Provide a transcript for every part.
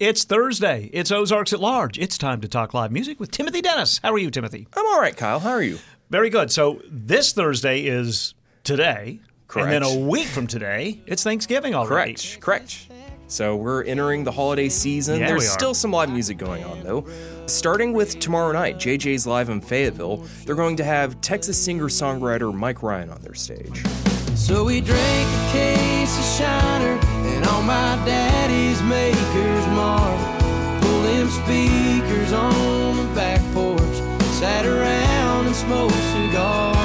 It's Thursday. It's Ozarks at Large. It's time to talk live music with Timothy Dennis. How are you, Timothy? I'm all right, Kyle. How are you? Very good. So this Thursday is today. Correct. And then a week from today, it's Thanksgiving already. Correct. Correct. So we're entering the holiday season. Yeah, There's still some live music going on, though. Starting with tomorrow night, JJ's Live in Fayetteville, they're going to have Texas singer songwriter Mike Ryan on their stage. So we drank a case of Shiner and on my daddy's Maker's Mark. Pulled them speakers on the back porch, sat around and smoked cigars.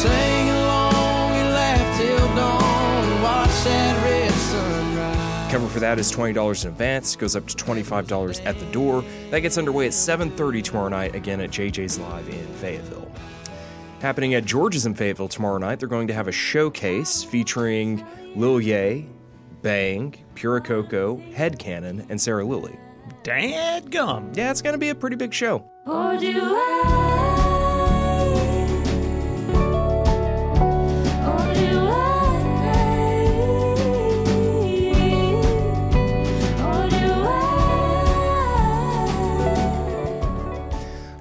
Sang along and laughed till dawn watched that red sunrise. Cover for that is $20 in advance, goes up to $25 at the door. That gets underway at 7:30 tomorrow night, again at JJ's Live in Fayetteville. Happening at George's in Fayetteville tomorrow night, they're going to have a showcase featuring Lil Ye, Bang, Pura Coco, Head Cannon, and Sarah Lilly. Dad gum. Yeah, it's going to be a pretty big show. Or do I?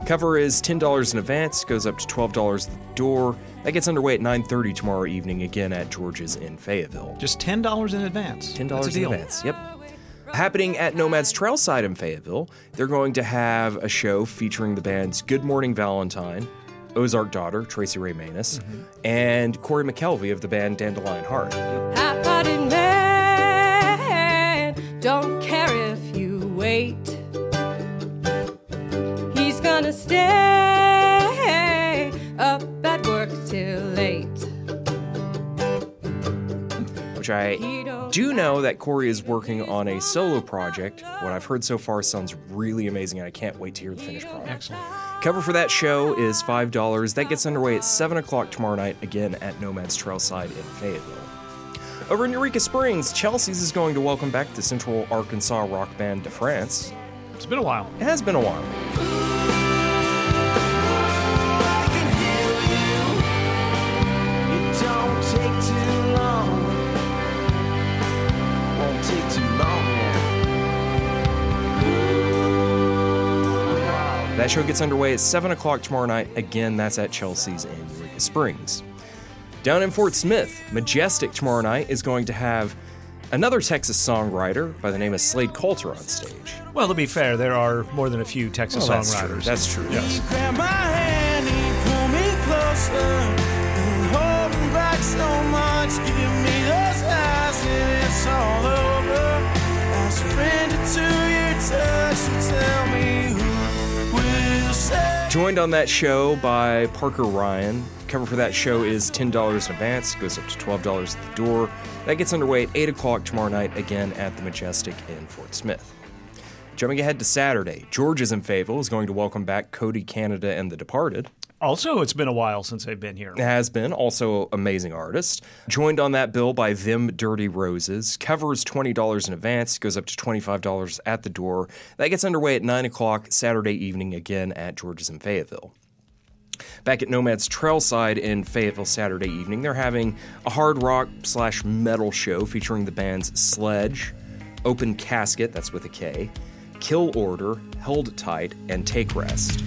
Cover is $10 in advance, goes up to $12 at the door. That gets underway at 9:30 tomorrow evening again at George's in Fayetteville. Just $10 in advance. Ten That's a dollars in advance. Yep. Happening at Nomad's Trailside in Fayetteville, they're going to have a show featuring the bands Good Morning Valentine, Ozark Daughter, Tracy Ray Manus, mm-hmm. and Corey McKelvey of the band Dandelion Heart. Half-hearted man, don't care if you wait. He's gonna stay up at work till late. Which I do know that Corey is working on a solo project. What I've heard so far sounds really amazing, and I can't wait to hear the finished product. Excellent. Cover for that show is $5. That gets underway at 7 o'clock tomorrow night, again at Nomad's Trailside in Fayetteville. Over in Eureka Springs, Chelsea's is going to welcome back the Central Arkansas rock band De France. It's been a while. It has been a while. That show gets underway at 7 o'clock tomorrow night. Again, that's at Chelsea's in Eureka Springs. Down in Fort Smith, Majestic tomorrow night is going to have another Texas songwriter by the name of Slade Coulter on stage. Well, to be fair, there are more than a few Texas Well, that's true. songwriters. That's true. Yes. Grab my hand and me closer. Holding back so much, Joined on that show by Parker Ryan. Cover for that show is $10 in advance, goes up to $12 at the door. That gets underway at 8 o'clock tomorrow night, again at the Majestic in Fort Smith. Jumping ahead to Saturday, George's in Fayetteville is going to welcome back Cody Canada and The Departed. Also, it's been a while since they've been here. Has been, also amazing artist. Joined on that bill by Them Dirty Roses. Covers $20 in advance, goes up to $25 at the door. That gets underway at 9 o'clock Saturday evening, again at George's in Fayetteville. Back at Nomad's Trailside in Fayetteville Saturday evening, they're having a hard rock slash metal show featuring the bands Sledge, Open Casket, that's with a K, Kill Order, Held Tight, and Take Rest.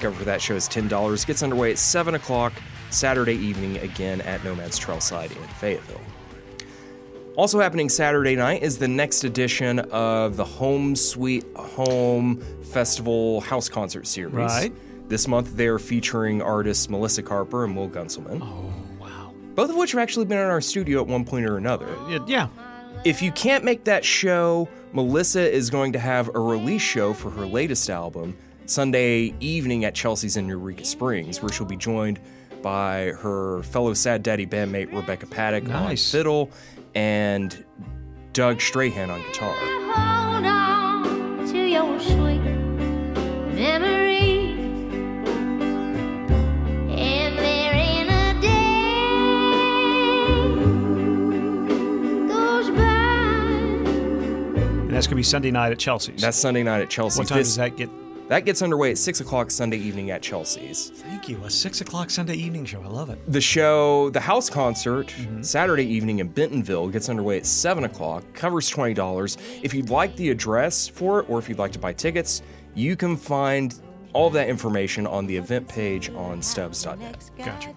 Cover for that show is $10. Gets underway at 7 o'clock Saturday evening, again at Nomad's Trailside in Fayetteville. Also happening Saturday night is the next edition of the Home Sweet Home Festival House Concert Series. Right. This month they're featuring artists Melissa Carper and Will Gunselman. Oh, wow. Both of which have actually been in our studio at one point or another. Yeah. If you can't make that show, Melissa is going to have a release show for her latest album Sunday evening at Chelsea's in Eureka Springs, where she'll be joined by her fellow Sad Daddy bandmate Rebecca Patek on Nice. fiddle and Doug Strahan on guitar. Hold on to your sweet memory. And there in a day goes by. And that's going to be Sunday night at Chelsea's. That's Sunday night at Chelsea. what time This- does that get? That gets underway at 6 o'clock Sunday evening at Chelsea's. Thank you. A six o'clock Sunday evening show. I love it. The show, the house concert, Mm-hmm. Saturday evening in Bentonville gets underway at 7 o'clock, covers $20. If you'd like the address for it or if you'd like to buy tickets, you can find all of that information on the event page on stubbs.net. Gotcha.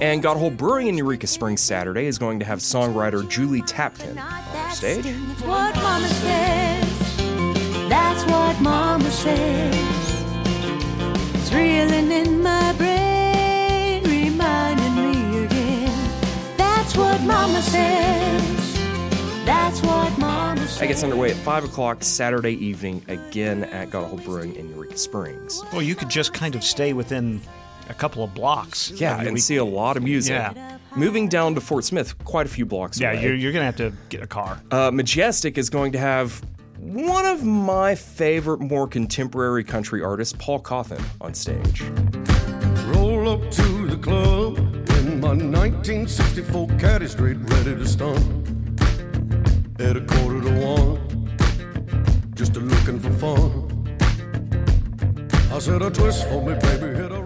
And Gotahold Brewing in Eureka Springs Saturday is going to have songwriter Julie Tapton on stage. It's Mama says. That's what It's reeling in my brain, reminding me again. That's what Mama says. That's what Mama says. That gets underway at 5 o'clock Saturday evening, again at Gotahold Brewing in Eureka Springs. Well, you could just kind of stay within a couple of blocks. Yeah, of your and week- see a lot of music. Yeah. Moving down to Fort Smith, quite a few blocks Yeah, away. you're, you're going to have to get a car. Uh, Majestic is going to have one of my favorite, more contemporary country artists, Paul Cauthen, on stage. Roll up to the club in my 1964 caddy straight ready to stunt. At a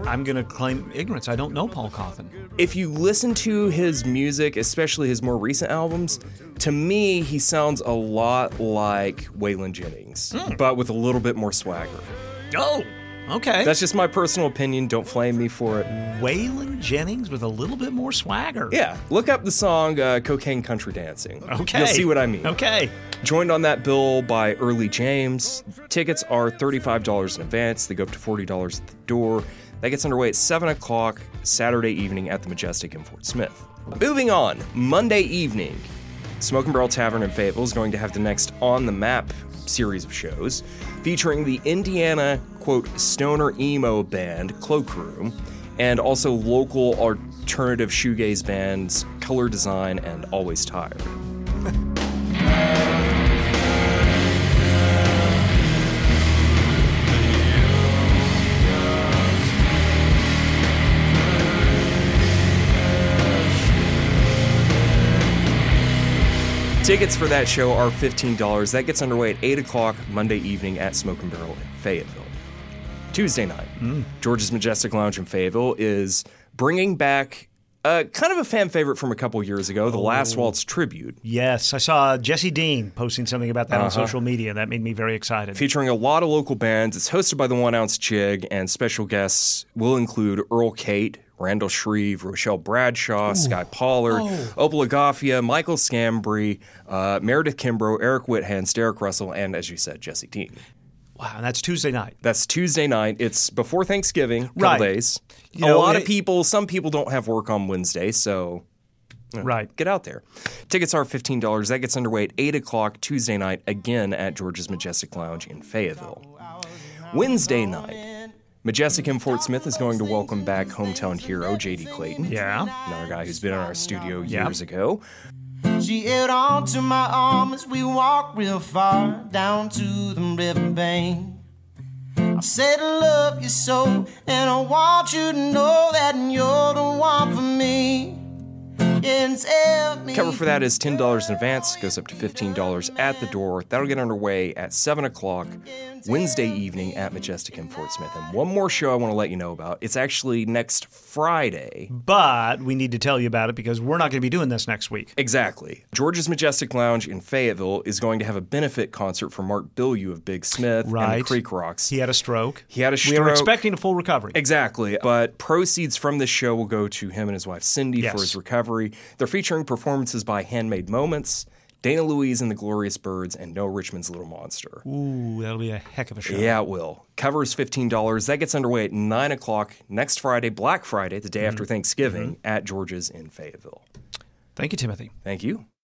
I'm going to claim ignorance. I don't know Paul Cauthen. If you listen to his music, especially his more recent albums, to me, he sounds a lot like Waylon Jennings, hmm. but with a little bit more swagger. Oh, okay. That's just my personal opinion. Don't flame me for it. Waylon Jennings with a little bit more swagger. Yeah, look up the song uh, Cocaine Country Dancing. Okay. You'll see what I mean. Okay. Joined on that bill by Early James. Tickets are $35 in advance. They go up to $40 at the door. That gets underway at 7 o'clock Saturday evening at the Majestic in Fort Smith. Moving on, Monday evening, Smoke and Barrel Tavern in Fayetteville is going to have the next On the Map series of shows featuring the Indiana, quote, stoner emo band Cloakroom and also local alternative shoegaze bands Color Design and Always Tired. Tickets for that show are $15. That gets underway at 8 o'clock Monday evening at Smoke and Barrel in Fayetteville. Tuesday night, George's Majestic Lounge in Fayetteville is bringing back uh, kind of a fan favorite from a couple years ago, the Last Waltz Tribute, Yes, I saw Jesse Dean posting something about that on social media. And that made me very excited. featuring a lot of local bands. It's hosted by the One Ounce Jig, and special guests will include Earl Cate, Randall Shreve, Rochelle Bradshaw, Sky Pollard, Opal Agafia, Michael Scambry, uh, Meredith Kimbrough, Eric Whithans, Derek Russell, and as you said, Jesse Dean. Wow, and that's Tuesday night. That's Tuesday night. It's before Thanksgiving, couple Right. days. You a know, lot of people, some people don't have work on Wednesday, so Right. get out there. Tickets are $15. That gets underway at 8 o'clock Tuesday night, again at George's Majestic Lounge in Fayetteville. Wednesday night, Majestic in Fort Smith is going to welcome back hometown hero JD Clayton. Yeah. Another guy who's been in our studio Yep. years ago. She held on to my arm as we walked real far down to the riverbank. I said I love you so, and I want you to know that you're the one for me. And Cover for that is $10 in advance, goes up to $15 at the door. That'll get underway at 7 o'clock Wednesday evening at Majestic in Fort Smith. And one more show I want to let you know about. It's actually next Friday. But we need to tell you about it because we're not going to be doing this next week. Exactly. George's Majestic Lounge in Fayetteville is going to have a benefit concert for Mark Bilyeu of Big Smith and the Creek Rocks. He had a stroke. He had a stroke. We are expecting a full recovery. Exactly. But proceeds from this show will go to him and his wife Cindy Yes. for his recovery. They're featuring performances by Handmade Moments, Dana Louise and the Glorious Birds, and No Richmond's Little Monster. Ooh, that'll be a heck of a show. Yeah, it will. Cover is $15. That gets underway at 9 o'clock next Friday, Black Friday, the day Mm-hmm. after Thanksgiving, at George's in Fayetteville. Thank you, Timothy. Thank you.